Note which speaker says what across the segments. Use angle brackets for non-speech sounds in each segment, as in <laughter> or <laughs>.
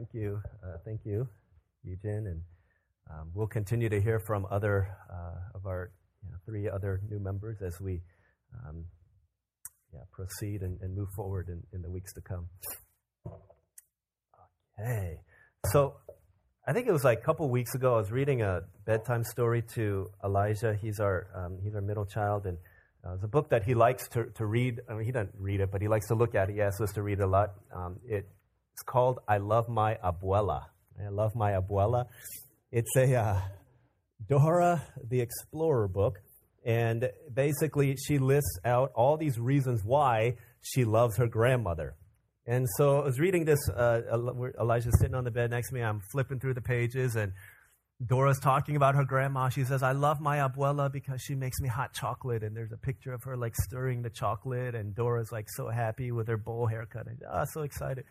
Speaker 1: Thank you. Uh, thank you, Eugene. And um, we'll continue to hear from other uh, of our you know, three other new members as we um, yeah, proceed and, and, move forward in, in the weeks to come. Okay. So I think it was like a couple weeks ago, I was reading a bedtime story to Elijah. He's our, um, he's our middle child. And uh, it's a book that he likes to, to read. I mean, he doesn't read it, but he likes to look at it. He asks us to read it a lot. Um, it, it's called I Love My Abuela. I Love My Abuela. It's a uh, Dora the Explorer book. And basically, she lists out all these reasons why she loves her grandmother. And so I was reading this. Uh, Elijah's sitting on the bed next to me. I'm flipping through the pages, and Dora's talking about her grandma. She says, I love my abuela because she makes me hot chocolate. And there's a picture of her like stirring the chocolate, and Dora's like so happy with her bowl haircut. And, oh, so excited.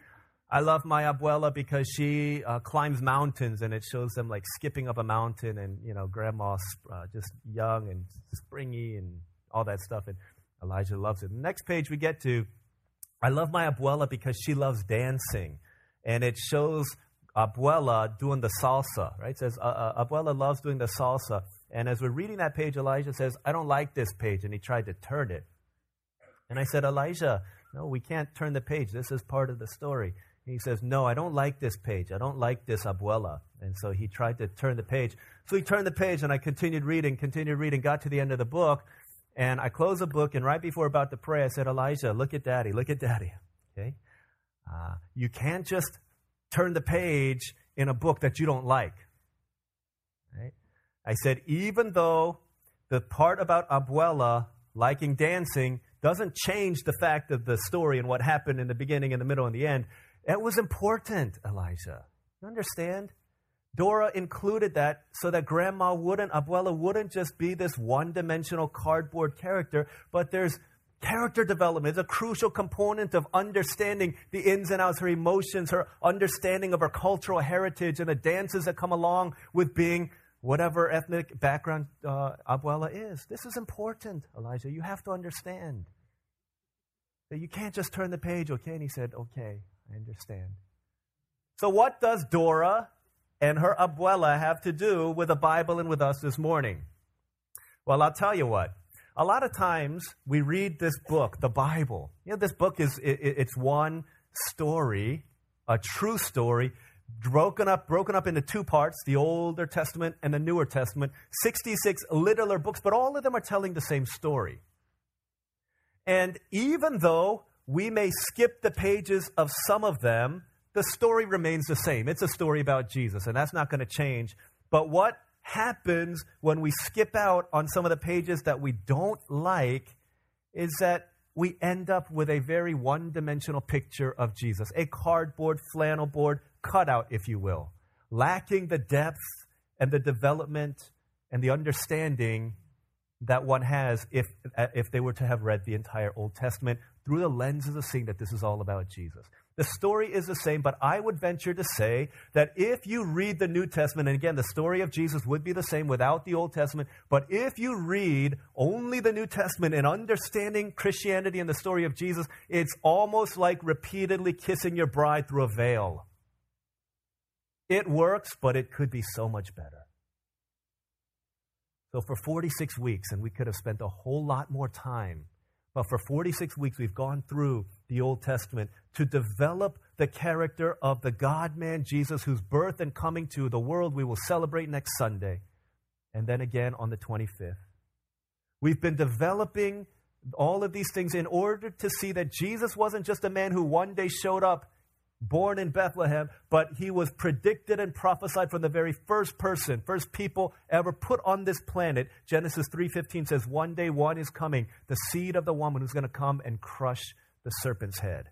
Speaker 1: I love my abuela because she uh, climbs mountains and it shows them like skipping up a mountain and, you know, grandma's uh, just young and springy and all that stuff. And Elijah loves it. The next page we get to, I love my abuela because she loves dancing. And it shows abuela doing the salsa, right? It says, uh, abuela loves doing the salsa. And as we're reading that page, Elijah says, I don't like this page. And he tried to turn it. And I said, Elijah, no, we can't turn the page. This is part of the story. He says, No, I don't like this page. I don't like this abuela. And so he tried to turn the page. So he turned the page, and I continued reading, continued reading, got to the end of the book, and I closed the book. And right before about to pray, I said, Elijah, look at daddy, look at daddy. Okay? Uh, you can't just turn the page in a book that you don't like. Right? I said, even though the part about abuela liking dancing doesn't change the fact of the story and what happened in the beginning, in the middle, and the end, it was important, Elijah. You understand? Dora included that so that grandma wouldn't, abuela wouldn't just be this one dimensional cardboard character, but there's character development. It's a crucial component of understanding the ins and outs, her emotions, her understanding of her cultural heritage, and the dances that come along with being whatever ethnic background uh, abuela is. This is important, Elijah. You have to understand that you can't just turn the page, okay? And he said, okay. I understand. So, what does Dora and her abuela have to do with the Bible and with us this morning? Well, I'll tell you what. A lot of times we read this book, the Bible. You know, this book is it, it's one story, a true story, broken up, broken up into two parts: the Older Testament and the Newer Testament. Sixty-six littler books, but all of them are telling the same story. And even though we may skip the pages of some of them, the story remains the same. It's a story about Jesus, and that's not going to change. But what happens when we skip out on some of the pages that we don't like is that we end up with a very one dimensional picture of Jesus, a cardboard, flannel board cutout, if you will, lacking the depth and the development and the understanding that one has if, if they were to have read the entire Old Testament through the lenses of seeing that this is all about Jesus. The story is the same, but I would venture to say that if you read the New Testament, and again, the story of Jesus would be the same without the Old Testament, but if you read only the New Testament and understanding Christianity and the story of Jesus, it's almost like repeatedly kissing your bride through a veil. It works, but it could be so much better. So, for 46 weeks, and we could have spent a whole lot more time, but for 46 weeks, we've gone through the Old Testament to develop the character of the God man Jesus, whose birth and coming to the world we will celebrate next Sunday, and then again on the 25th. We've been developing all of these things in order to see that Jesus wasn't just a man who one day showed up born in Bethlehem, but he was predicted and prophesied from the very first person, first people ever put on this planet. Genesis 3:15 says one day one is coming, the seed of the woman who's going to come and crush the serpent's head.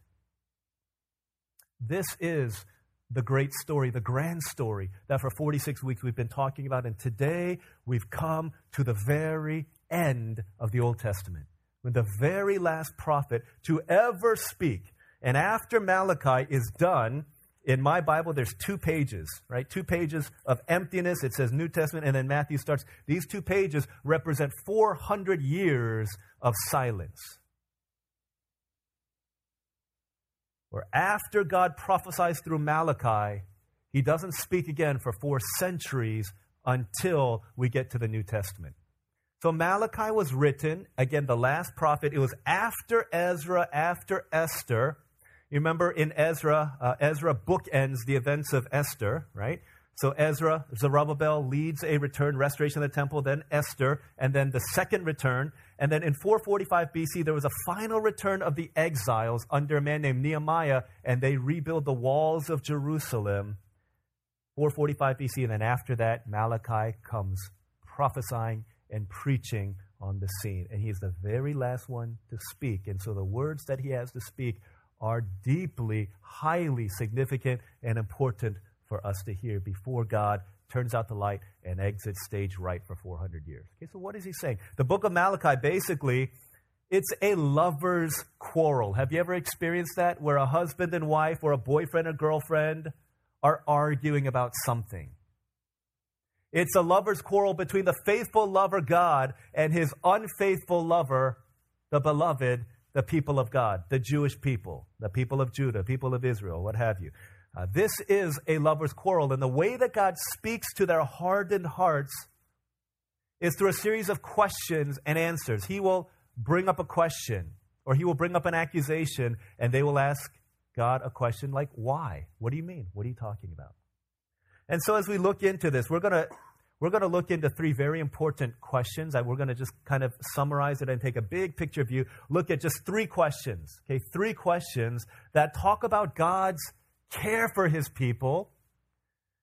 Speaker 1: This is the great story, the grand story that for 46 weeks we've been talking about and today we've come to the very end of the Old Testament. When the very last prophet to ever speak and after Malachi is done, in my Bible, there's two pages, right? Two pages of emptiness. It says New Testament, and then Matthew starts. These two pages represent 400 years of silence. where after God prophesies through Malachi, he doesn't speak again for four centuries until we get to the New Testament. So Malachi was written, again, the last prophet. It was after Ezra, after Esther. You remember in Ezra, uh, Ezra bookends the events of Esther, right? So Ezra, Zerubbabel leads a return, restoration of the temple, then Esther, and then the second return. And then in 445 BC, there was a final return of the exiles under a man named Nehemiah, and they rebuild the walls of Jerusalem. 445 BC, and then after that, Malachi comes prophesying and preaching on the scene. And he's the very last one to speak. And so the words that he has to speak are deeply, highly significant and important for us to hear before God turns out the light and exits stage right for 400 years. Okay, so what is he saying? The book of Malachi basically it's a lover's quarrel. Have you ever experienced that where a husband and wife or a boyfriend and girlfriend are arguing about something? It's a lover's quarrel between the faithful lover God and his unfaithful lover, the beloved, the people of God, the Jewish people, the people of Judah, people of Israel, what have you. Uh, this is a lover's quarrel, and the way that God speaks to their hardened hearts is through a series of questions and answers. He will bring up a question, or he will bring up an accusation, and they will ask God a question like, Why? What do you mean? What are you talking about? And so, as we look into this, we're going to we're going to look into three very important questions. We're going to just kind of summarize it and take a big picture view. Look at just three questions. Okay, three questions that talk about God's care for his people,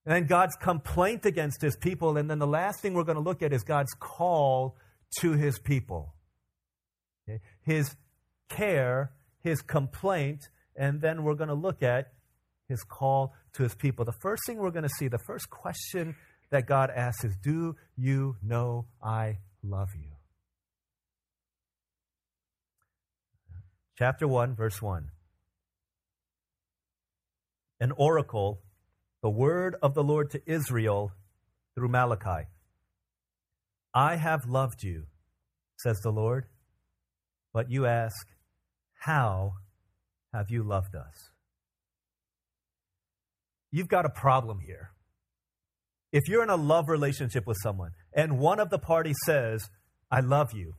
Speaker 1: and then God's complaint against his people. And then the last thing we're going to look at is God's call to his people. Okay? His care, his complaint, and then we're going to look at his call to his people. The first thing we're going to see, the first question that God asks is Do you know I love you? Chapter 1, verse 1 an oracle, the word of the Lord to Israel through Malachi. I have loved you, says the Lord, but you ask, How have you loved us? You've got a problem here. If you're in a love relationship with someone and one of the parties says, I love you,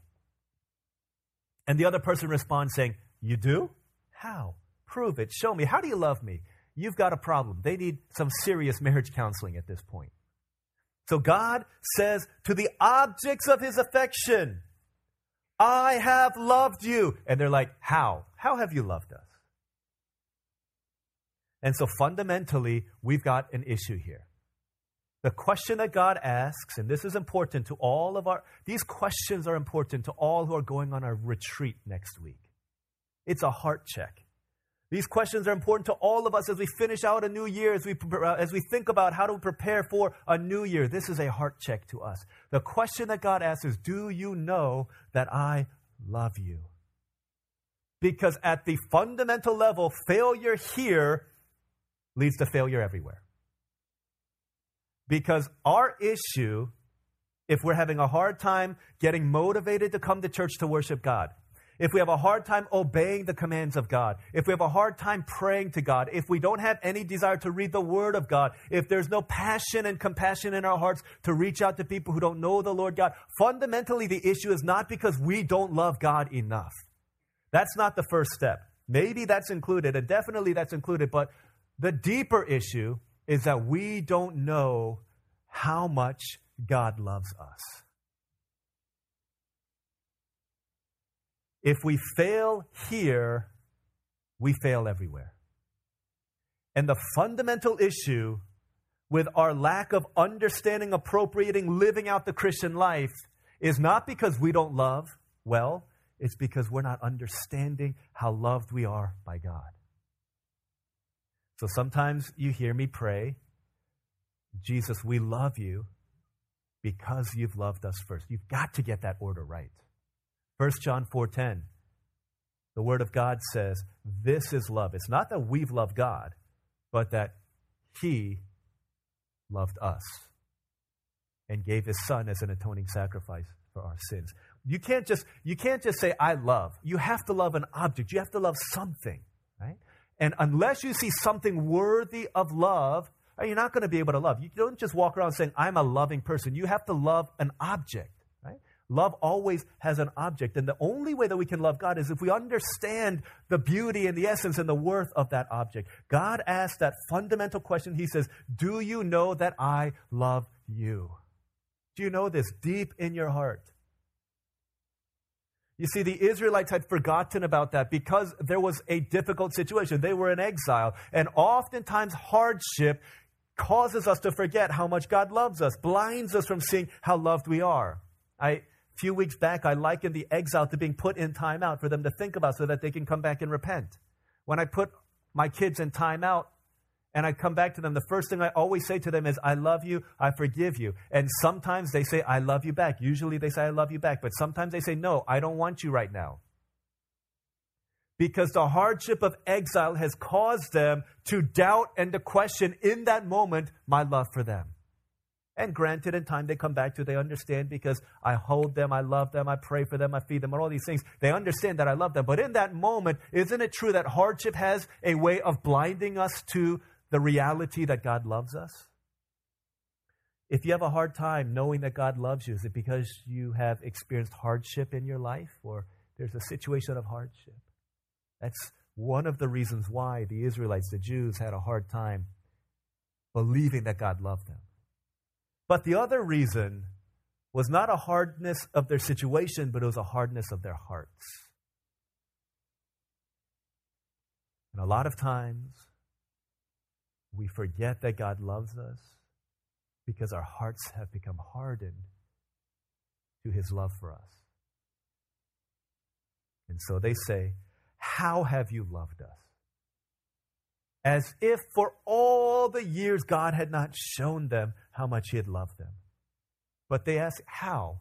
Speaker 1: and the other person responds saying, You do? How? Prove it. Show me. How do you love me? you've got a problem. They need some serious marriage counseling at this point. So God says to the objects of his affection, I have loved you. And they're like, How? How have you loved us? And so fundamentally, we've got an issue here. The question that God asks, and this is important to all of our, these questions are important to all who are going on our retreat next week. It's a heart check. These questions are important to all of us as we finish out a new year, as we, uh, as we think about how to prepare for a new year. This is a heart check to us. The question that God asks is Do you know that I love you? Because at the fundamental level, failure here leads to failure everywhere. Because our issue, if we're having a hard time getting motivated to come to church to worship God, if we have a hard time obeying the commands of God, if we have a hard time praying to God, if we don't have any desire to read the Word of God, if there's no passion and compassion in our hearts to reach out to people who don't know the Lord God, fundamentally the issue is not because we don't love God enough. That's not the first step. Maybe that's included, and definitely that's included, but the deeper issue is that we don't know how much God loves us. If we fail here, we fail everywhere. And the fundamental issue with our lack of understanding, appropriating, living out the Christian life is not because we don't love well, it's because we're not understanding how loved we are by God. So sometimes you hear me pray, Jesus, we love you because you've loved us first. You've got to get that order right. 1 John 4:10. The word of God says, "This is love." It's not that we've loved God, but that he loved us and gave his son as an atoning sacrifice for our sins. You can't just you can't just say I love. You have to love an object. You have to love something? And unless you see something worthy of love, you're not going to be able to love. You don't just walk around saying, I'm a loving person. You have to love an object, right? Love always has an object. And the only way that we can love God is if we understand the beauty and the essence and the worth of that object. God asks that fundamental question. He says, Do you know that I love you? Do you know this deep in your heart? You see, the Israelites had forgotten about that because there was a difficult situation. They were in exile. And oftentimes, hardship causes us to forget how much God loves us, blinds us from seeing how loved we are. I, a few weeks back, I likened the exile to being put in timeout for them to think about so that they can come back and repent. When I put my kids in timeout, and I come back to them, the first thing I always say to them is, I love you, I forgive you. And sometimes they say, I love you back. Usually they say, I love you back. But sometimes they say, No, I don't want you right now. Because the hardship of exile has caused them to doubt and to question in that moment my love for them. And granted, in time they come back to, they understand because I hold them, I love them, I pray for them, I feed them, and all these things. They understand that I love them. But in that moment, isn't it true that hardship has a way of blinding us to the reality that God loves us? If you have a hard time knowing that God loves you, is it because you have experienced hardship in your life or there's a situation of hardship? That's one of the reasons why the Israelites, the Jews, had a hard time believing that God loved them. But the other reason was not a hardness of their situation, but it was a hardness of their hearts. And a lot of times, we forget that God loves us because our hearts have become hardened to his love for us. And so they say, How have you loved us? As if for all the years God had not shown them how much he had loved them. But they ask, How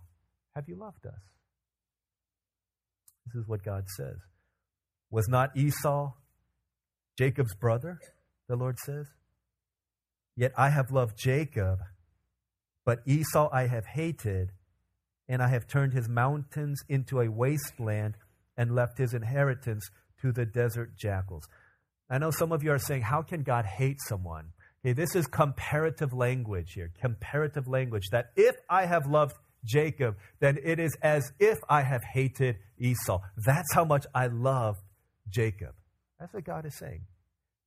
Speaker 1: have you loved us? This is what God says. Was not Esau Jacob's brother? The Lord says. Yet I have loved Jacob, but Esau I have hated, and I have turned his mountains into a wasteland and left his inheritance to the desert jackals. I know some of you are saying, How can God hate someone? Okay, this is comparative language here. Comparative language that if I have loved Jacob, then it is as if I have hated Esau. That's how much I love Jacob. That's what God is saying.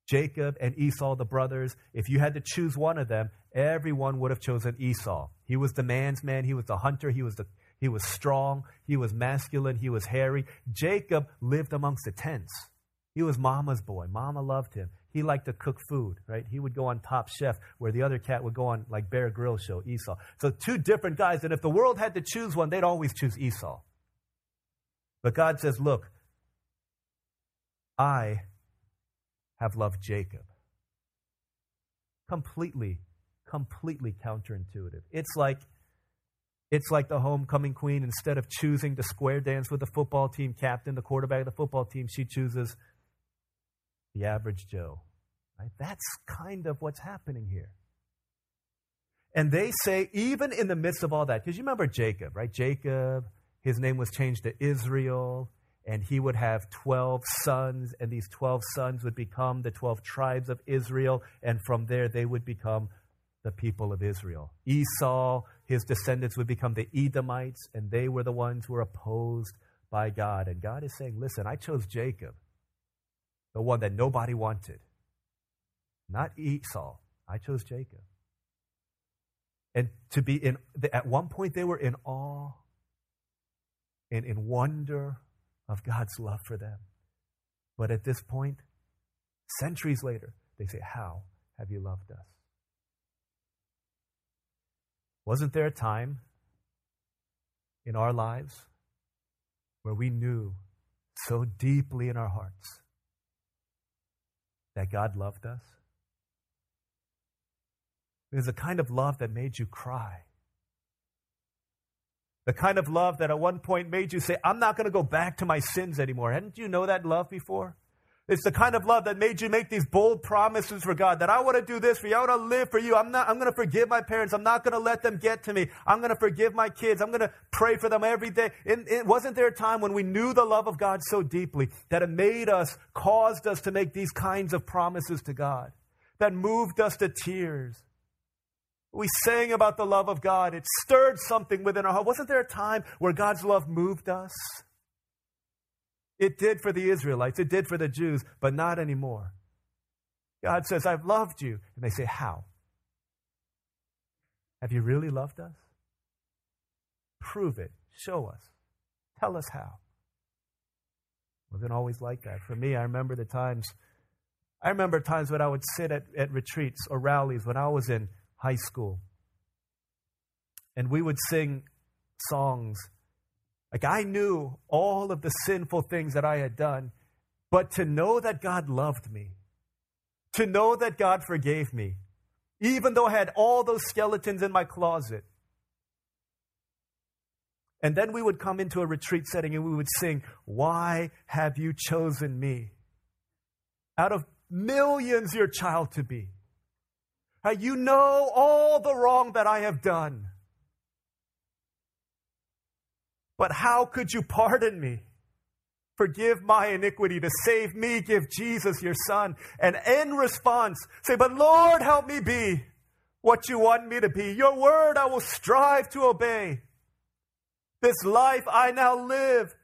Speaker 1: Jacob and Esau, the brothers, if you had to choose one of them, everyone would have chosen Esau. He was the man's man, he was the hunter, he was the he was strong, he was masculine, he was hairy. Jacob lived amongst the tents. He was mama's boy. Mama loved him. He liked to cook food, right? He would go on Top Chef, where the other cat would go on like Bear Grylls show, Esau. So two different guys, and if the world had to choose one, they'd always choose Esau. But God says, look, I have loved Jacob. Completely, completely counterintuitive. It's like it's like the homecoming queen. Instead of choosing to square dance with the football team captain, the quarterback of the football team, she chooses the average Joe. Right? That's kind of what's happening here. And they say, even in the midst of all that, because you remember Jacob, right? Jacob, his name was changed to Israel and he would have 12 sons, and these 12 sons would become the 12 tribes of Israel, and from there they would become the people of Israel. Esau, his descendants would become the Edomites, and they were the ones who were opposed by God. And God is saying, Listen, I chose Jacob, the one that nobody wanted, not Esau. I chose Jacob. And to be in, at one point they were in awe and in wonder of God's love for them. But at this point, centuries later, they say, How have you loved us? Wasn't there a time in our lives where we knew so deeply in our hearts that God loved us? It was a kind of love that made you cry. The kind of love that at one point made you say, I'm not going to go back to my sins anymore. Hadn't you know that love before? It's the kind of love that made you make these bold promises for God that I want to do this for you. I want to live for you. I'm not, I'm going to forgive my parents. I'm not going to let them get to me. I'm going to forgive my kids. I'm going to pray for them every day. It, it wasn't there a time when we knew the love of God so deeply that it made us, caused us to make these kinds of promises to God, that moved us to tears. We sang about the love of God. It stirred something within our heart. Wasn't there a time where God's love moved us? It did for the Israelites, it did for the Jews, but not anymore. God says, I've loved you. And they say, How? Have you really loved us? Prove it. Show us. Tell us how. Wasn't always like that. For me, I remember the times, I remember times when I would sit at, at retreats or rallies when I was in high school. And we would sing songs like I knew all of the sinful things that I had done, but to know that God loved me, to know that God forgave me, even though I had all those skeletons in my closet. And then we would come into a retreat setting and we would sing, Why have you chosen me? Out of millions, your child to be. Uh, you know all the wrong that I have done. But how could you pardon me? Forgive my iniquity to save me. Give Jesus your son. And in response, say, But Lord, help me be what you want me to be. Your word I will strive to obey. This life I now live.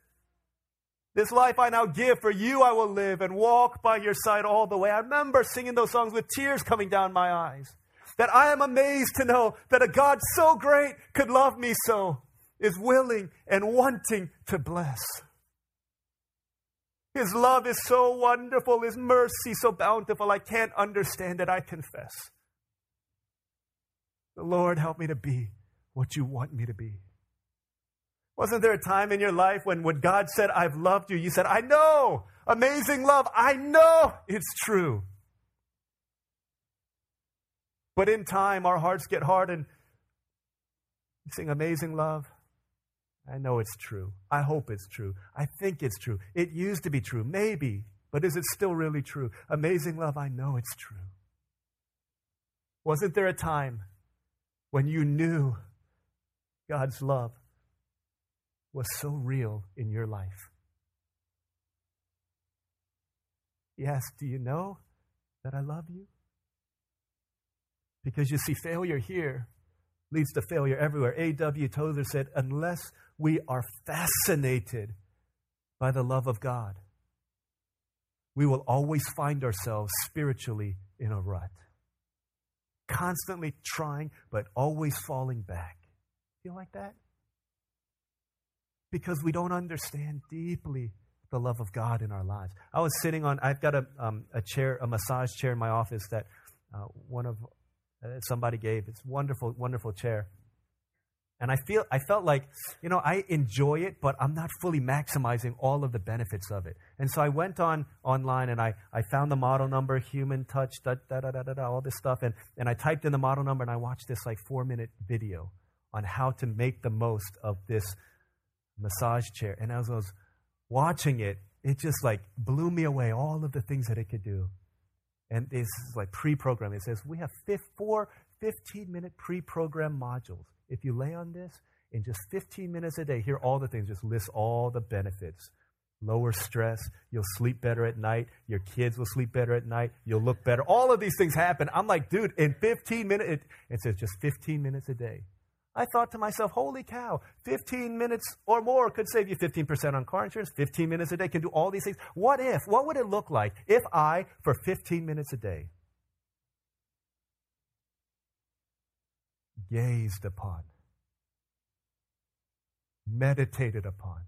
Speaker 1: This life I now give. For you I will live and walk by your side all the way. I remember singing those songs with tears coming down my eyes. That I am amazed to know that a God so great could love me so is willing and wanting to bless. His love is so wonderful, His mercy so bountiful. I can't understand it, I confess. The Lord, help me to be what you want me to be. Wasn't there a time in your life when, when God said, I've loved you, you said, I know, amazing love, I know it's true. But in time, our hearts get hardened. You sing amazing love. I know it's true. I hope it's true. I think it's true. It used to be true. Maybe. But is it still really true? Amazing love, I know it's true. Wasn't there a time when you knew God's love was so real in your life? Yes, do you know that I love you? Because you see, failure here leads to failure everywhere. A.W. Tozer said, unless we are fascinated by the love of God, we will always find ourselves spiritually in a rut. Constantly trying, but always falling back. Feel like that? Because we don't understand deeply the love of God in our lives. I was sitting on, I've got a, um, a chair, a massage chair in my office that uh, one of uh, somebody gave. It's wonderful, wonderful chair. And I feel I felt like, you know, I enjoy it, but I'm not fully maximizing all of the benefits of it. And so I went on online and I, I found the model number, human touch, da, da, da, da, da, da, all this stuff. And, and I typed in the model number and I watched this like four minute video on how to make the most of this massage chair. And as I was watching it, it just like blew me away, all of the things that it could do. And this is like pre programmed. It says we have four 15 minute pre programmed modules if you lay on this in just 15 minutes a day, hear all the things, just list all the benefits. Lower stress, you'll sleep better at night, your kids will sleep better at night, you'll look better. All of these things happen. I'm like, dude, in 15 minutes, it, it says just 15 minutes a day. I thought to myself, holy cow, 15 minutes or more could save you 15% on car insurance, 15 minutes a day can do all these things. What if, what would it look like if I, for 15 minutes a day, gazed upon, meditated upon,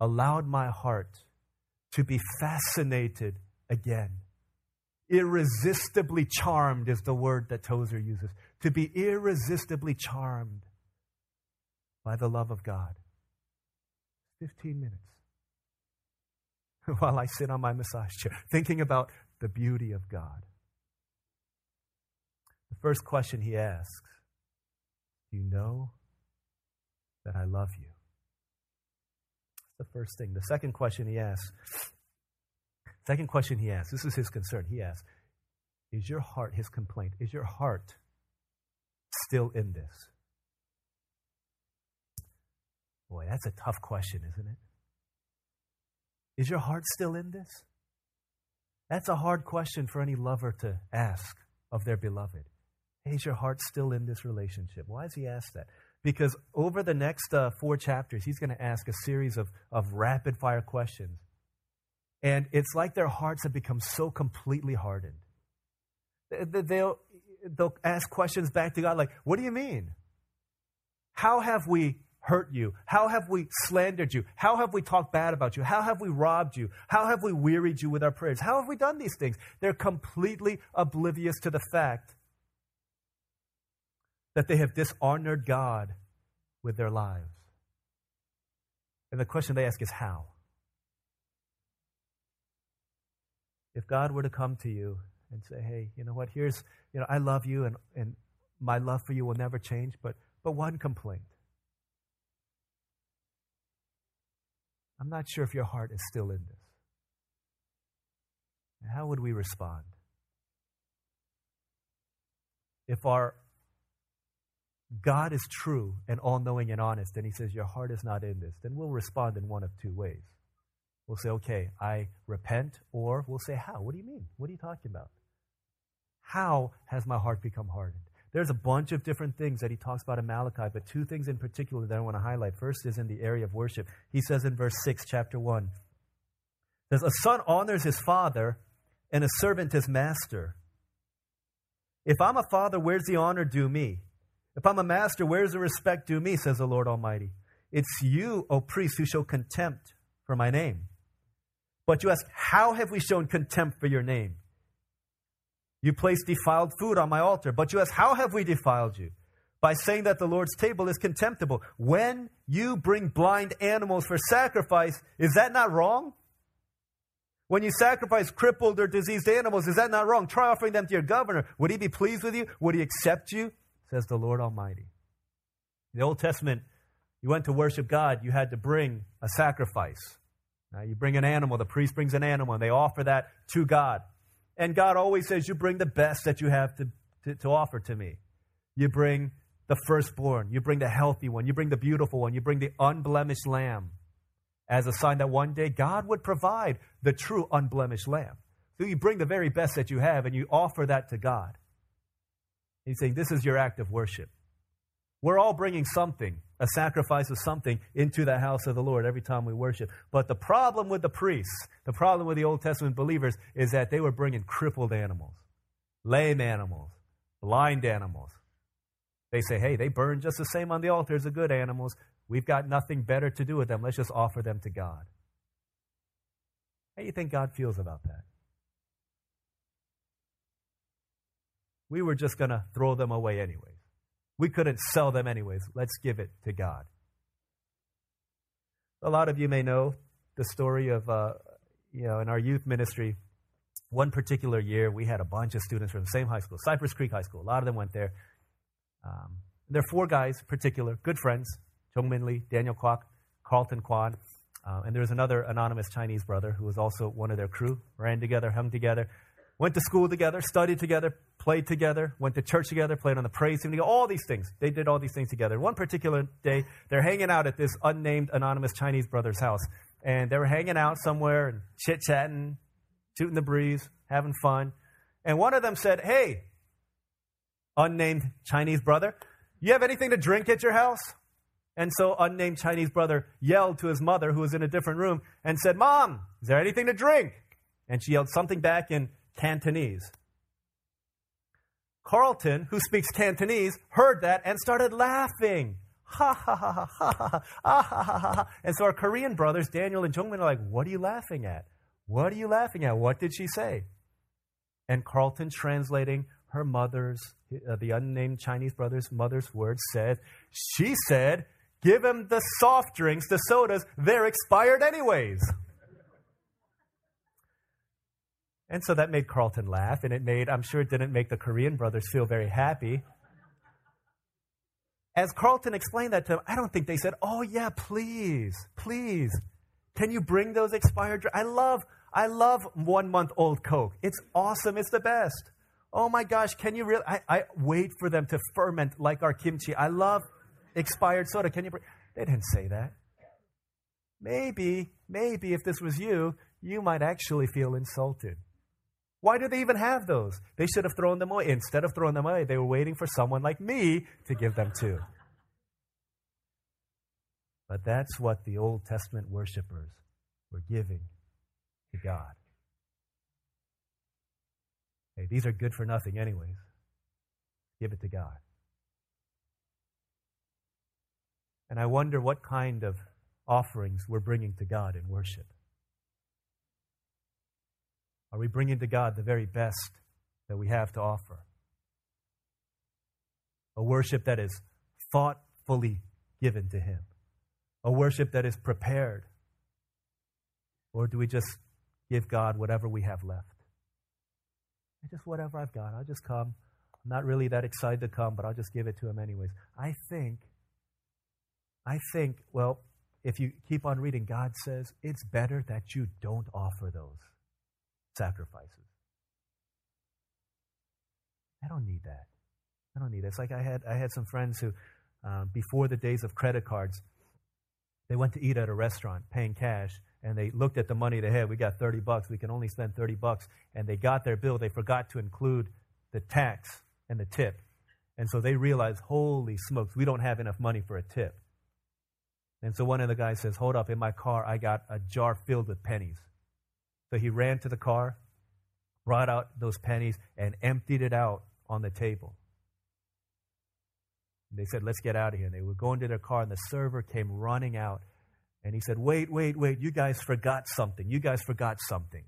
Speaker 1: allowed my heart to be fascinated again. Irresistibly charmed is the word that Tozer uses. To be irresistibly charmed by the love of God. 15 minutes <laughs> while I sit on my massage chair thinking about the beauty of God. The first question he asks Do you know that I love you? That's the first thing. The second question he asks Second question he asks this is his concern. He asks, Is your heart, his complaint, is your heart still in this? Boy, that's a tough question, isn't it? Is your heart still in this? That's a hard question for any lover to ask of their beloved. Hey, is your heart still in this relationship? Why does he ask that? Because over the next uh, four chapters, he's going to ask a series of, of rapid fire questions. And it's like their hearts have become so completely hardened. They'll, they'll ask questions back to God like, What do you mean? How have we hurt you? How have we slandered you? How have we talked bad about you? How have we robbed you? How have we wearied you with our prayers? How have we done these things? They're completely oblivious to the fact that they have dishonored God with their lives. And the question they ask is how? If God were to come to you and say, hey, you know what, here's, you know, I love you and, and my love for you will never change, but, but one complaint. I'm not sure if your heart is still in this. How would we respond? If our God is true and all knowing and honest, and He says, Your heart is not in this, then we'll respond in one of two ways. We'll say, Okay, I repent, or we'll say, How? What do you mean? What are you talking about? How has my heart become hardened? There's a bunch of different things that he talks about in Malachi, but two things in particular that I want to highlight. First is in the area of worship. He says in verse 6, chapter 1, says, A son honors his father, and a servant his master. If I'm a father, where's the honor due me? If I'm a master, where's the respect due me, says the Lord Almighty? It's you, O priest, who show contempt for my name. But you ask, How have we shown contempt for your name? You place defiled food on my altar. But you ask, How have we defiled you? By saying that the Lord's table is contemptible. When you bring blind animals for sacrifice, is that not wrong? When you sacrifice crippled or diseased animals, is that not wrong? Try offering them to your governor. Would he be pleased with you? Would he accept you? Says the Lord Almighty. In the Old Testament, you went to worship God, you had to bring a sacrifice. Now, you bring an animal, the priest brings an animal, and they offer that to God. And God always says, You bring the best that you have to, to, to, offer to me. You bring the firstborn, you bring the healthy one, you bring the beautiful one, you bring the unblemished lamb as a sign that one day God would provide the true unblemished lamb. So you bring the very best that you have and you offer that to God. He's saying, This is your act of worship. We're all bringing something, a sacrifice of something, into the house of the Lord every time we worship. But the problem with the priests, the problem with the Old Testament believers, is that they were bringing crippled animals, lame animals, blind animals. They say, hey, they burn just the same on the altar as the good animals. We've got nothing better to do with them. Let's just offer them to God. How do you think God feels about that? We were just going to throw them away anyways. We couldn't sell them anyways. Let's give it to God. A lot of you may know the story of, uh, you know, in our youth ministry, one particular year we had a bunch of students from the same high school, Cypress Creek High School. A lot of them went there. Um, there are four guys, particular, good friends Jung Min Lee, Daniel Kwok, Carlton Kwan, uh, and there was another anonymous Chinese brother who was also one of their crew, ran together, hung together went to school together, studied together, played together, went to church together, played on the praise team together, all these things. They did all these things together. One particular day, they're hanging out at this unnamed anonymous Chinese brother's house. And they were hanging out somewhere and chit chatting, shooting the breeze, having fun. And one of them said, Hey, unnamed Chinese brother, you have anything to drink at your house? And so, unnamed Chinese brother yelled to his mother, who was in a different room, and said, Mom, is there anything to drink? And she yelled something back in Cantonese. Carlton, who speaks Cantonese, heard that and started laughing. Ha ha ha ha ha ha ha ha ha. And so our Korean brothers, Daniel and Jungmin, are like, What are you laughing at? What are you laughing at? What did she say? And Carlton, translating her mother's, uh, the unnamed Chinese brother's mother's words, said, She said, Give him the soft drinks, the sodas, they're expired anyways. And so that made Carlton laugh, and it made, I'm sure it didn't make the Korean brothers feel very happy. As Carlton explained that to them, I don't think they said, Oh, yeah, please, please. Can you bring those expired? Dr-? I love, I love one month old Coke. It's awesome. It's the best. Oh my gosh, can you really? I, I wait for them to ferment like our kimchi. I love expired soda. Can you? Bring? They didn't say that. Maybe, maybe if this was you, you might actually feel insulted. Why do they even have those? They should have thrown them away. Instead of throwing them away, they were waiting for someone like me to give them to. But that's what the Old Testament worshippers were giving to God. Hey, these are good for nothing, anyways. Give it to God. And I wonder what kind of offerings we're bringing to God in worship. Are we bringing to God the very best that we have to offer? A worship that is thoughtfully given to Him, a worship that is prepared. Or do we just give God whatever we have left? Just whatever I've got, I'll just come. I'm not really that excited to come, but I'll just give it to Him anyways. I think, I think, well, if you keep on reading, God says it's better that you don't offer those sacrifices. I don't need that. I don't need that. It's like I had I had some friends who, um, before the days of credit cards, they went to eat at a restaurant, paying cash, and they looked at the money they had. We got thirty bucks. We can only spend thirty bucks, and they got their bill. They forgot to include the tax and the tip, and so they realized, holy smokes, we don't have enough money for a tip. And so one of the guys says, Hold up, in my car, I got a jar filled with pennies. So he ran to the car, brought out those pennies, and emptied it out on the table. And they said, Let's get out of here. And they were going to their car, and the server came running out. And he said, Wait, wait, wait, you guys forgot something. You guys forgot something.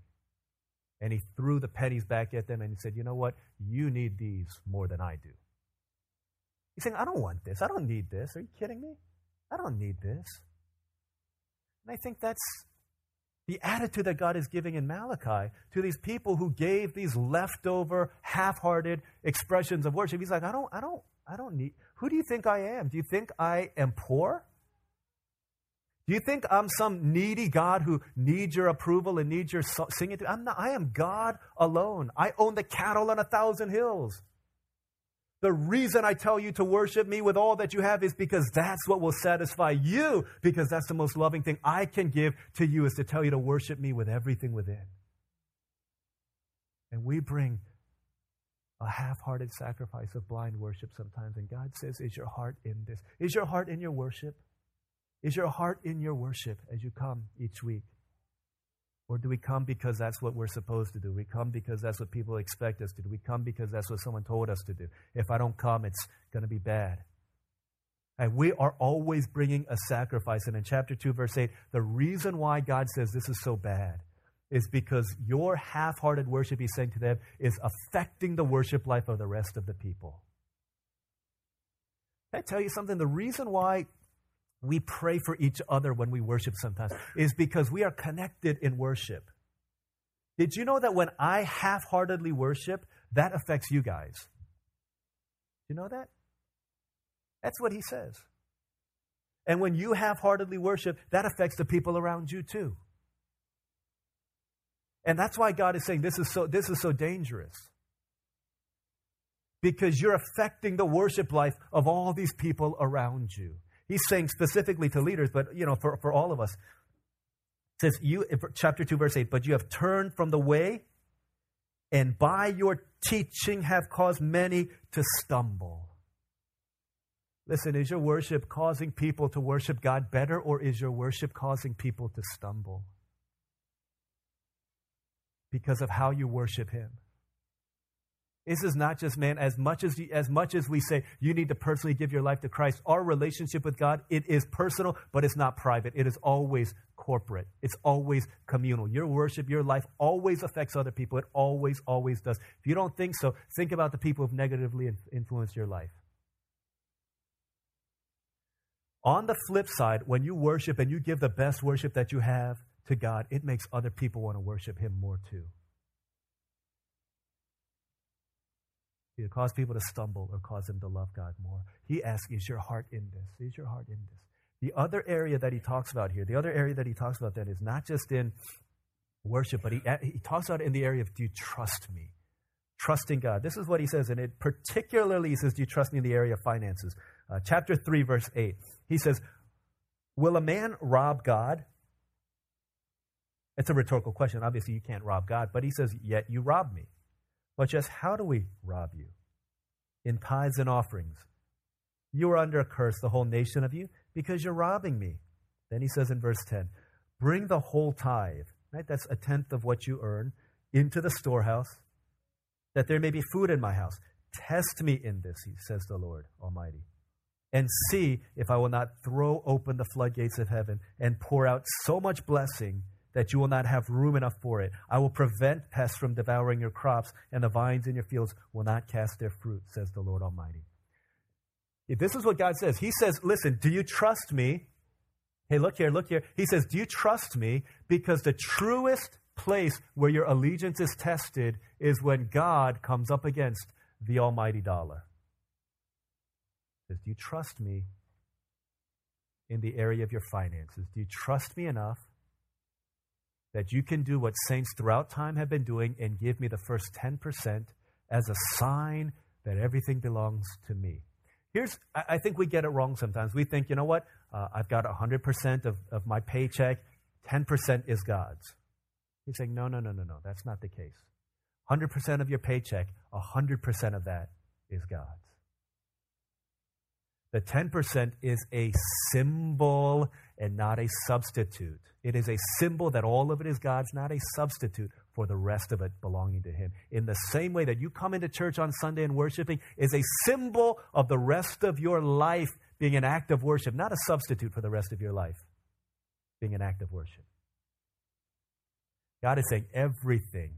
Speaker 1: And he threw the pennies back at them and he said, You know what? You need these more than I do. He's saying, I don't want this. I don't need this. Are you kidding me? I don't need this. And I think that's the attitude that God is giving in Malachi to these people who gave these leftover, half-hearted expressions of worship. He's like, I don't, I don't, I don't need. Who do you think I am? Do you think I am poor? Do you think I'm some needy God who needs your approval and needs your singing? I'm not. I am God alone. I own the cattle on a thousand hills. The reason I tell you to worship me with all that you have is because that's what will satisfy you, because that's the most loving thing I can give to you is to tell you to worship me with everything within. And we bring a half hearted sacrifice of blind worship sometimes. And God says, Is your heart in this? Is your heart in your worship? Is your heart in your worship as you come each week? Or do we come because that's what we're supposed to do? We come because that's what people expect us to do. We come because that's what someone told us to do. If I don't come, it's going to be bad. And we are always bringing a sacrifice. And in chapter 2, verse 8, the reason why God says this is so bad is because your half hearted worship, he's saying to them, is affecting the worship life of the rest of the people. Can I tell you something? The reason why we pray for each other when we worship sometimes is because we are connected in worship. Did you know that when I half heartedly worship, that affects you guys? You know that? That's what he says. And when you half heartedly worship, that affects the people around you too. And that's why God is saying this is so, this is so dangerous. Because you're affecting the worship life of all these people around you. He's saying specifically to leaders, but you know, for, for all of us. It says you chapter 2, verse 8, but you have turned from the way, and by your teaching have caused many to stumble. Listen, is your worship causing people to worship God better, or is your worship causing people to stumble? Because of how you worship Him. This is not just man. As much as as much as we say you need to personally give your life to Christ, our relationship with God it is personal, but it's not private. It is always corporate. It's always communal. Your worship, your life always affects other people. It always, always does. If you don't think so, think about the people who've negatively influenced your life. On the flip side, when you worship and you give the best worship that you have to God, it makes other people want to worship Him more too. Either cause people to stumble or cause them to love God more. He asks, Is your heart in this? Is your heart in this? The other area that he talks about here, the other area that he talks about then is not just in worship, but he, he talks about in the area of do you trust me? Trusting God. This is what he says, and it particularly says, Do you trust me in the area of finances? Uh, chapter 3, verse 8. He says, Will a man rob God? It's a rhetorical question. Obviously, you can't rob God, but he says, Yet you rob me. But just how do we rob you? In tithes and offerings. You are under a curse, the whole nation of you, because you're robbing me. Then he says in verse 10, Bring the whole tithe, right? That's a tenth of what you earn, into the storehouse, that there may be food in my house. Test me in this, he says the Lord Almighty, and see if I will not throw open the floodgates of heaven and pour out so much blessing that you will not have room enough for it. I will prevent pests from devouring your crops, and the vines in your fields will not cast their fruit, says the Lord Almighty. If this is what God says. He says, Listen, do you trust me? Hey, look here, look here. He says, Do you trust me? Because the truest place where your allegiance is tested is when God comes up against the almighty dollar. He says, Do you trust me in the area of your finances? Do you trust me enough that you can do what saints throughout time have been doing and give me the first 10% as a sign that everything belongs to me? Here's, I think we get it wrong sometimes. We think, you know what? Uh, I've got 100% of, of my paycheck, 10% is God's. He's saying, no, no, no, no, no. That's not the case. 100% of your paycheck, 100% of that is God's. The 10% is a symbol and not a substitute. It is a symbol that all of it is God's, not a substitute for the rest of it belonging to Him. In the same way that you come into church on Sunday and worshiping is a symbol of the rest of your life being an act of worship, not a substitute for the rest of your life being an act of worship. God is saying everything,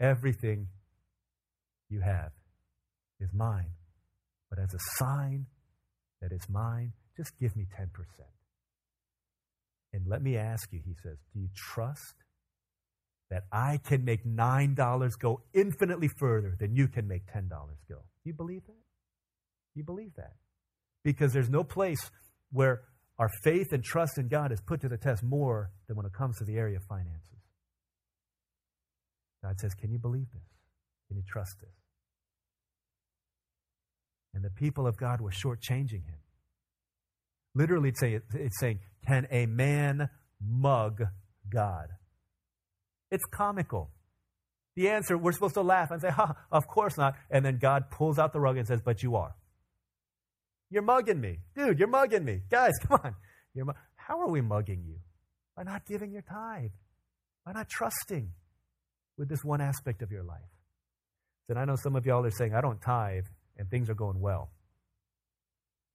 Speaker 1: everything you have is mine. But as a sign that it's mine, just give me 10%. And let me ask you, he says, do you trust that I can make $9 go infinitely further than you can make $10 go? Do you believe that? You believe that? Because there's no place where our faith and trust in God is put to the test more than when it comes to the area of finances. God says, Can you believe this? Can you trust this? And the people of God were shortchanging him. Literally, it's saying, it's saying Can a man mug God? It's comical. The answer, we're supposed to laugh and say, ha, of course not. And then God pulls out the rug and says, But you are. You're mugging me. Dude, you're mugging me. Guys, <laughs> come on. You're mu- How are we mugging you? By not giving your tithe, by not trusting with this one aspect of your life. And I know some of y'all are saying, I don't tithe, and things are going well.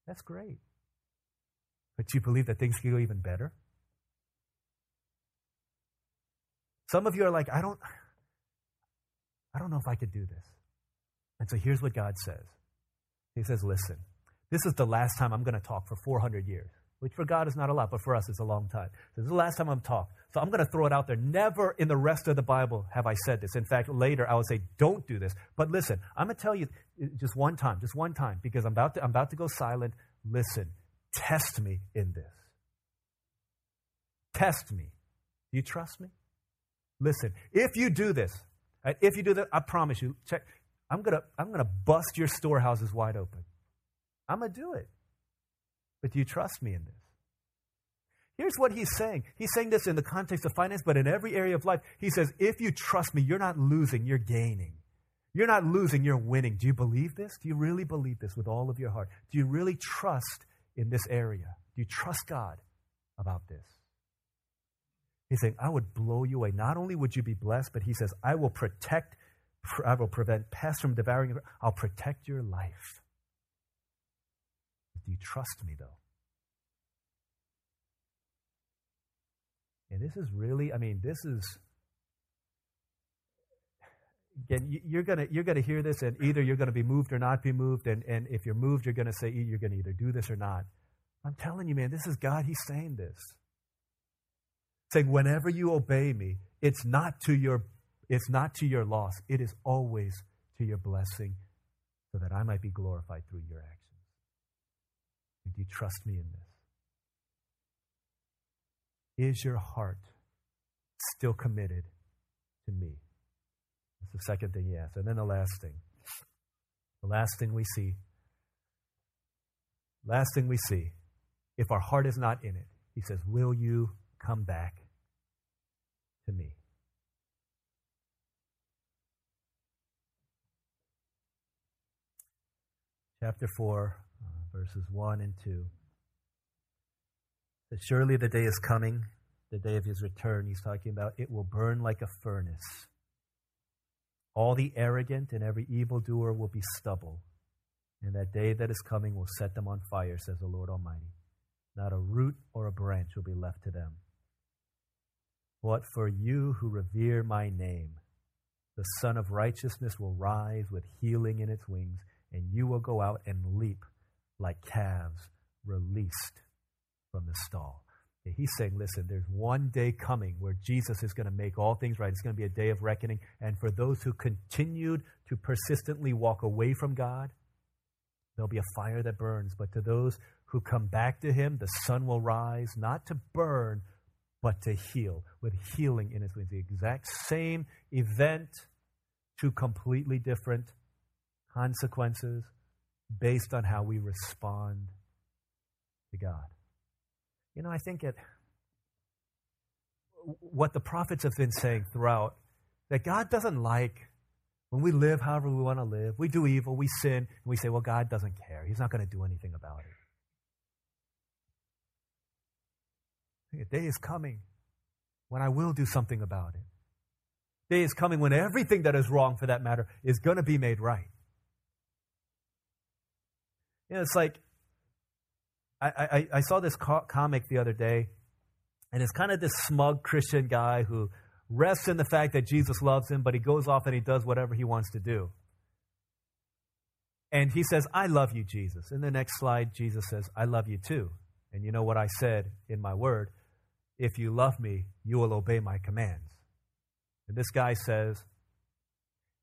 Speaker 1: That's great. But you believe that things can go even better? Some of you are like, I don't, I don't know if I could do this. And so here's what God says. He says, listen, this is the last time I'm going to talk for 400 years, which for God is not a lot, but for us it's a long time. This is the last time I'm talking. So I'm going to throw it out there. Never in the rest of the Bible have I said this. In fact, later I will say, don't do this. But listen, I'm going to tell you just one time, just one time, because I'm about to, I'm about to go silent. Listen, test me in this. Test me. You trust me? Listen, if you do this, uh, if you do that, I promise you, check, I'm to I'm to bust your storehouses wide open. I'm to do it. But do you trust me in this? Here's what he's saying. He's saying this in the context of finance, but in every area of life. He says, if you trust me, you're not losing, you're gaining. You're not losing, you're winning. Do you believe this? Do you really believe this with all of your heart? Do you really trust in this area? Do you trust God about this? He's saying, I would blow you away. Not only would you be blessed, but he says, I will protect, I will prevent pests from devouring you. I'll protect your life. Do you trust me, though? And this is really, I mean, this is, again, you're going to you're gonna hear this, and either you're going to be moved or not be moved. And, and if you're moved, you're going to say, you're going to either do this or not. I'm telling you, man, this is God. He's saying this. Saying, whenever you obey me, it's not to your it's not to your loss. It is always to your blessing, so that I might be glorified through your actions. Do you trust me in this? Is your heart still committed to me. The second thing he asks. And then the last thing. The last thing we see. Last thing we see. If our heart is not in it, he says, Will you come back to me? Chapter 4, uh, verses 1 and 2. That surely the day is coming, the day of his return. He's talking about it will burn like a furnace. All the arrogant and every evildoer will be stubble. And that day that is coming will set them on fire, says the Lord Almighty. Not a root or a branch will be left to them. But for you who revere my name, the Sun of Righteousness will rise with healing in its wings, and you will go out and leap like calves released from the stall. He's saying, listen, there's one day coming where Jesus is going to make all things right. It's going to be a day of reckoning. And for those who continued to persistently walk away from God, there'll be a fire that burns. But to those who come back to Him, the sun will rise, not to burn, but to heal, with healing in its wings. The exact same event, two completely different consequences based on how we respond to God. You know, I think it, what the prophets have been saying throughout, that God doesn't like when we live however we want to live. We do evil, we sin, and we say, well, God doesn't care. He's not going to do anything about it. A day is coming when I will do something about it. Day is coming when everything that is wrong, for that matter, is going to be made right. You know, it's like I, I, I saw this co- comic the other day, and it's kind of this smug Christian guy who rests in the fact that Jesus loves him, but he goes off and he does whatever he wants to do. And he says, I love you, Jesus. In the next slide, Jesus says, I love you too. And you know what I said in my word? If you love me, you will obey my commands. And this guy says,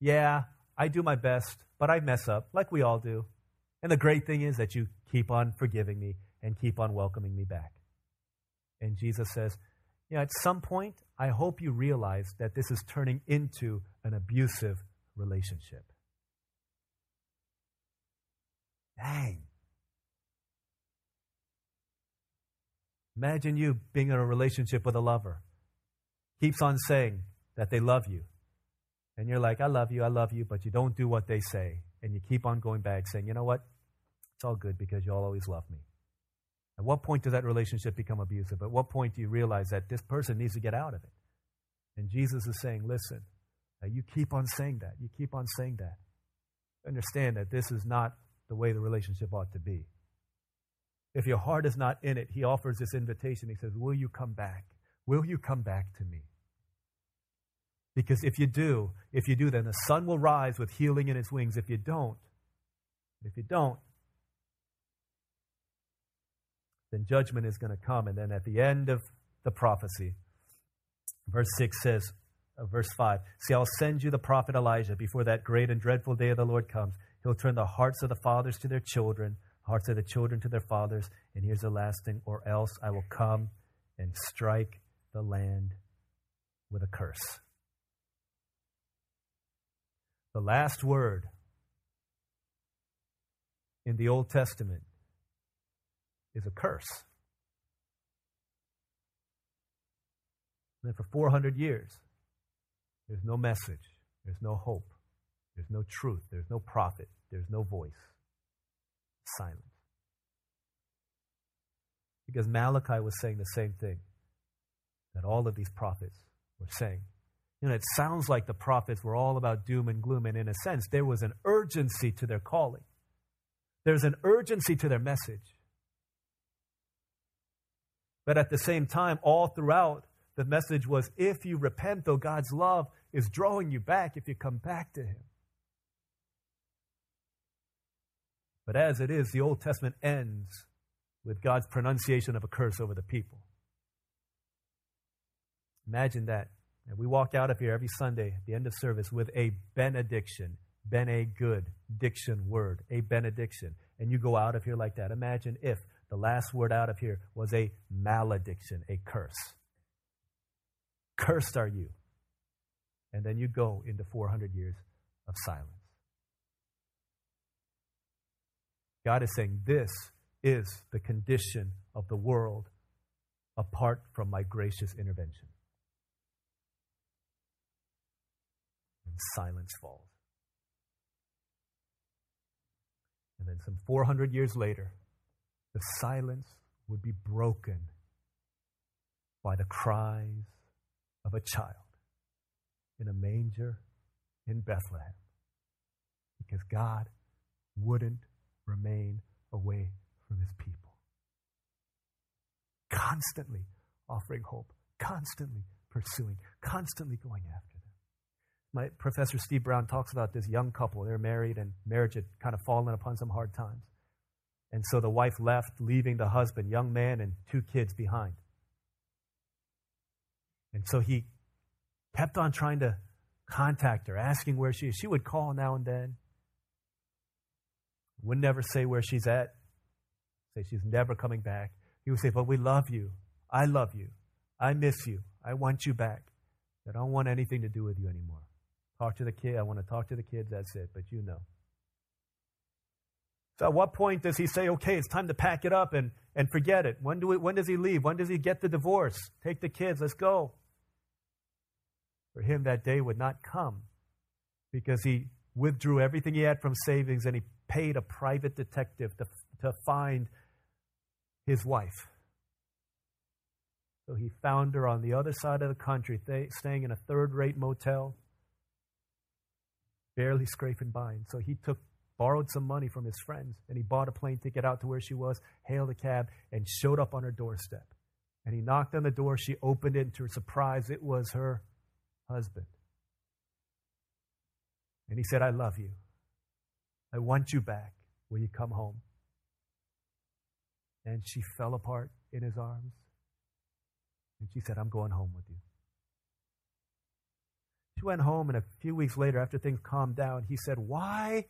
Speaker 1: Yeah, I do my best, but I mess up, like we all do. And the great thing is that you keep on forgiving me and keep on welcoming me back. And Jesus says, you know, at some point, I hope you realize that this is turning into an abusive relationship. Dang. Imagine you being in a relationship with a lover. Keeps on saying that they love you. And you're like, I love you, I love you, but you don't do what they say. And you keep on going back saying, you know what? It's all good because you'll always love me. At what point does that relationship become abusive? At what point do you realize that this person needs to get out of it? And Jesus is saying, listen, uh, you keep on saying that. You keep on saying that. Understand that this is not the way the relationship ought to be. If your heart is not in it, he offers this invitation. He says, Will you come back? Will you come back to me? Because if you do, if you do, then the sun will rise with healing in its wings. If you don't, if you don't, then judgment is going to come. And then at the end of the prophecy, verse 6 says, uh, verse 5 See, I'll send you the prophet Elijah before that great and dreadful day of the Lord comes. He'll turn the hearts of the fathers to their children, hearts of the children to their fathers. And here's the last thing, or else I will come and strike the land with a curse. The last word in the Old Testament is a curse. And then for 400 years, there's no message, there's no hope, there's no truth, there's no prophet, there's no voice. Silence. Because Malachi was saying the same thing that all of these prophets were saying. You know, it sounds like the prophets were all about doom and gloom, and in a sense, there was an urgency to their calling. There's an urgency to their message. But at the same time, all throughout, the message was if you repent, though God's love is drawing you back, if you come back to Him. But as it is, the Old Testament ends with God's pronunciation of a curse over the people. Imagine that. And we walk out of here every Sunday at the end of service with a benediction, bene good, diction word, a benediction. And you go out of here like that. Imagine if the last word out of here was a malediction, a curse. Cursed are you. and then you go into 400 years of silence. God is saying, This is the condition of the world apart from my gracious intervention. And silence falls. And then, some 400 years later, the silence would be broken by the cries of a child in a manger in Bethlehem because God wouldn't remain away from his people. Constantly offering hope, constantly pursuing, constantly going after them. My professor Steve Brown talks about this young couple. They're married and marriage had kind of fallen upon some hard times. And so the wife left, leaving the husband, young man, and two kids behind. And so he kept on trying to contact her, asking where she is. She would call now and then. Would never say where she's at. Say she's never coming back. He would say, But we love you. I love you. I miss you. I want you back. I don't want anything to do with you anymore. Talk to the kid. I want to talk to the kids. That's it. But you know. So, at what point does he say, okay, it's time to pack it up and, and forget it? When, do we, when does he leave? When does he get the divorce? Take the kids, let's go. For him, that day would not come because he withdrew everything he had from savings and he paid a private detective to, to find his wife. So he found her on the other side of the country, th- staying in a third rate motel, barely scraping by. And so he took borrowed some money from his friends, and he bought a plane ticket out to where she was, hailed a cab, and showed up on her doorstep. And he knocked on the door. She opened it, and to her surprise, it was her husband. And he said, I love you. I want you back. Will you come home? And she fell apart in his arms. And she said, I'm going home with you. She went home, and a few weeks later, after things calmed down, he said, Why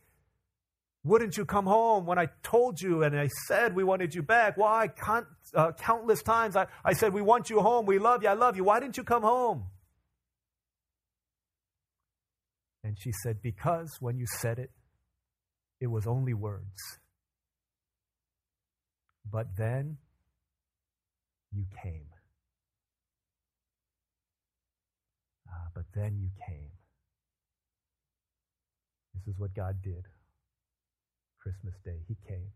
Speaker 1: wouldn't you come home when I told you and I said we wanted you back? Why? Uh, countless times I, I said, We want you home. We love you. I love you. Why didn't you come home? And she said, Because when you said it, it was only words. But then you came. Ah, but then you came. This is what God did Christmas Day. He came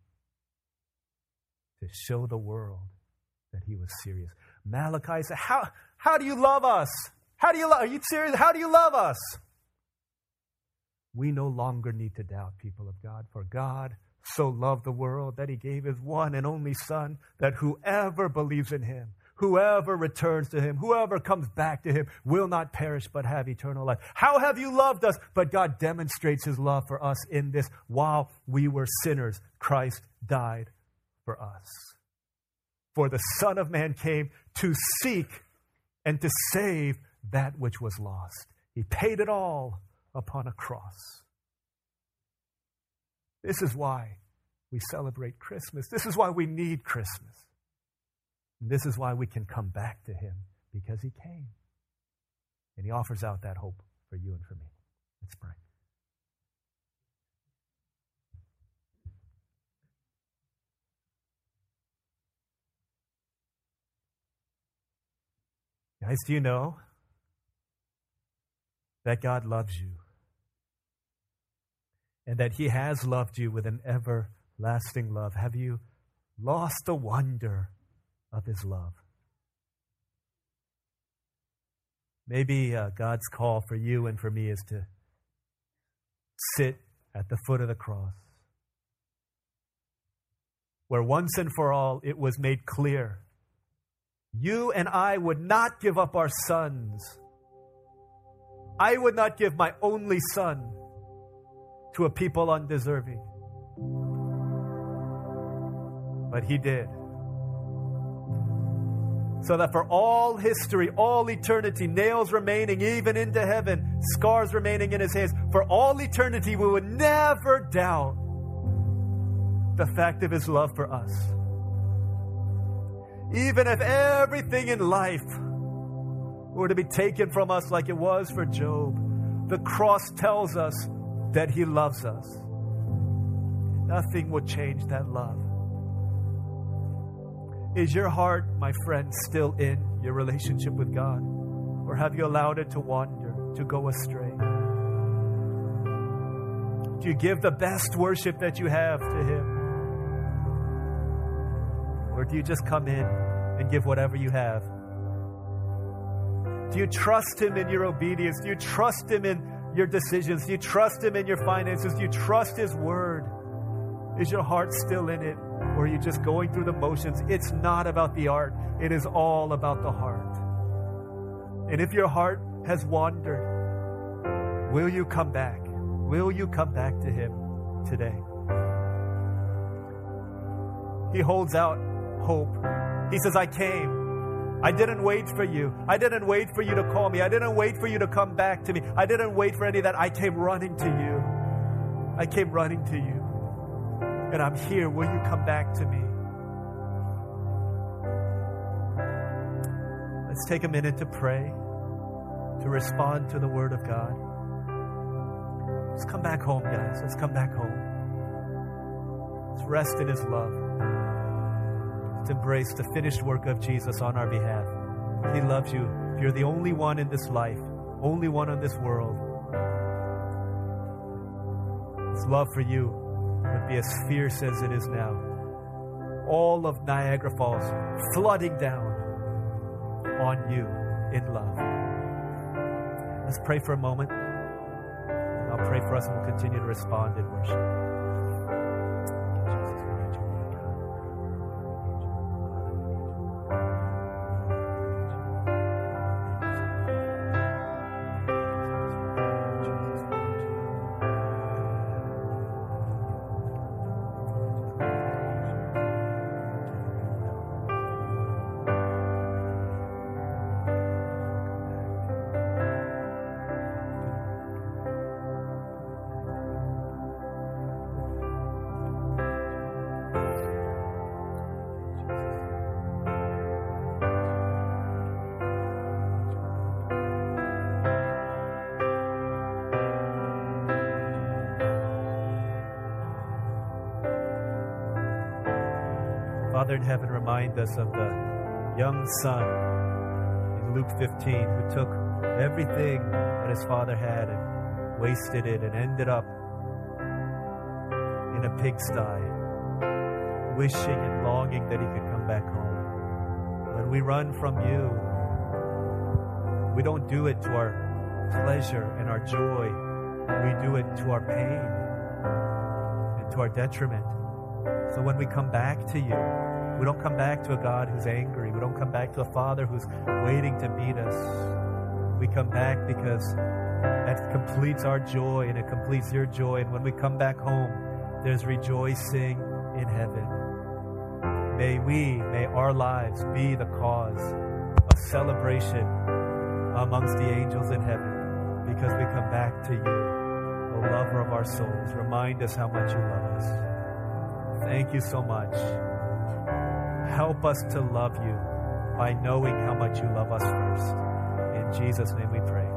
Speaker 1: to show the world that he was serious. Malachi said, How, how do you love us? How do you love? Are you serious? How do you love us? We no longer need to doubt, people of God, for God so loved the world that he gave his one and only Son, that whoever believes in him Whoever returns to him, whoever comes back to him, will not perish but have eternal life. How have you loved us? But God demonstrates his love for us in this while we were sinners, Christ died for us. For the Son of Man came to seek and to save that which was lost. He paid it all upon a cross. This is why we celebrate Christmas. This is why we need Christmas. This is why we can come back to him because he came. And he offers out that hope for you and for me. Let's pray. Guys, do you know that God loves you? And that He has loved you with an everlasting love? Have you lost the wonder of his love. Maybe uh, God's call for you and for me is to sit at the foot of the cross, where once and for all it was made clear you and I would not give up our sons. I would not give my only son to a people undeserving. But he did so that for all history, all eternity, nails remaining even into heaven, scars remaining in his hands, for all eternity, we would never doubt the fact of his love for us. Even if everything in life were to be taken from us like it was for Job. The cross tells us that He loves us. Nothing will change that love. Is your heart, my friend, still in your relationship with God? Or have you allowed it to wander, to go astray? Do you give the best worship that you have to Him? Or do you just come in and give whatever you have? Do you trust Him in your obedience? Do you trust Him in your decisions? Do you trust Him in your finances? Do you trust His Word? Is your heart still in it? Or are you just going through the motions? It's not about the art, it is all about the heart. And if your heart has wandered, will you come back? Will you come back to Him today? He holds out hope. He says, I came. I didn't wait for you. I didn't wait for you to call me. I didn't wait for you to come back to me. I didn't wait for any of that. I came running to you. I came running to you. And I'm here. Will you come back to me? Let's take a minute to pray, to respond to the Word of God. Let's come back home, guys. Let's come back home. Let's rest in His love. Let's embrace the finished work of Jesus on our behalf. He loves you. You're the only one in this life, only one in this world. It's love for you would be as fierce as it is now. All of Niagara Falls flooding down on you in love. Let's pray for a moment. I'll pray for us and we'll continue to respond in worship. Father in heaven, remind us of the young son in Luke 15 who took everything that his father had and wasted it and ended up in a pigsty, wishing and longing that he could come back home. When we run from you, we don't do it to our pleasure and our joy, we do it to our pain and to our detriment. So when we come back to you, we don't come back to a God who's angry. We don't come back to a Father who's waiting to meet us. We come back because that completes our joy and it completes your joy. And when we come back home, there's rejoicing in heaven. May we, may our lives be the cause of celebration amongst the angels in heaven because we come back to you, the lover of our souls. Remind us how much you love us. Thank you so much. Help us to love you by knowing how much you love us first. In Jesus' name we pray.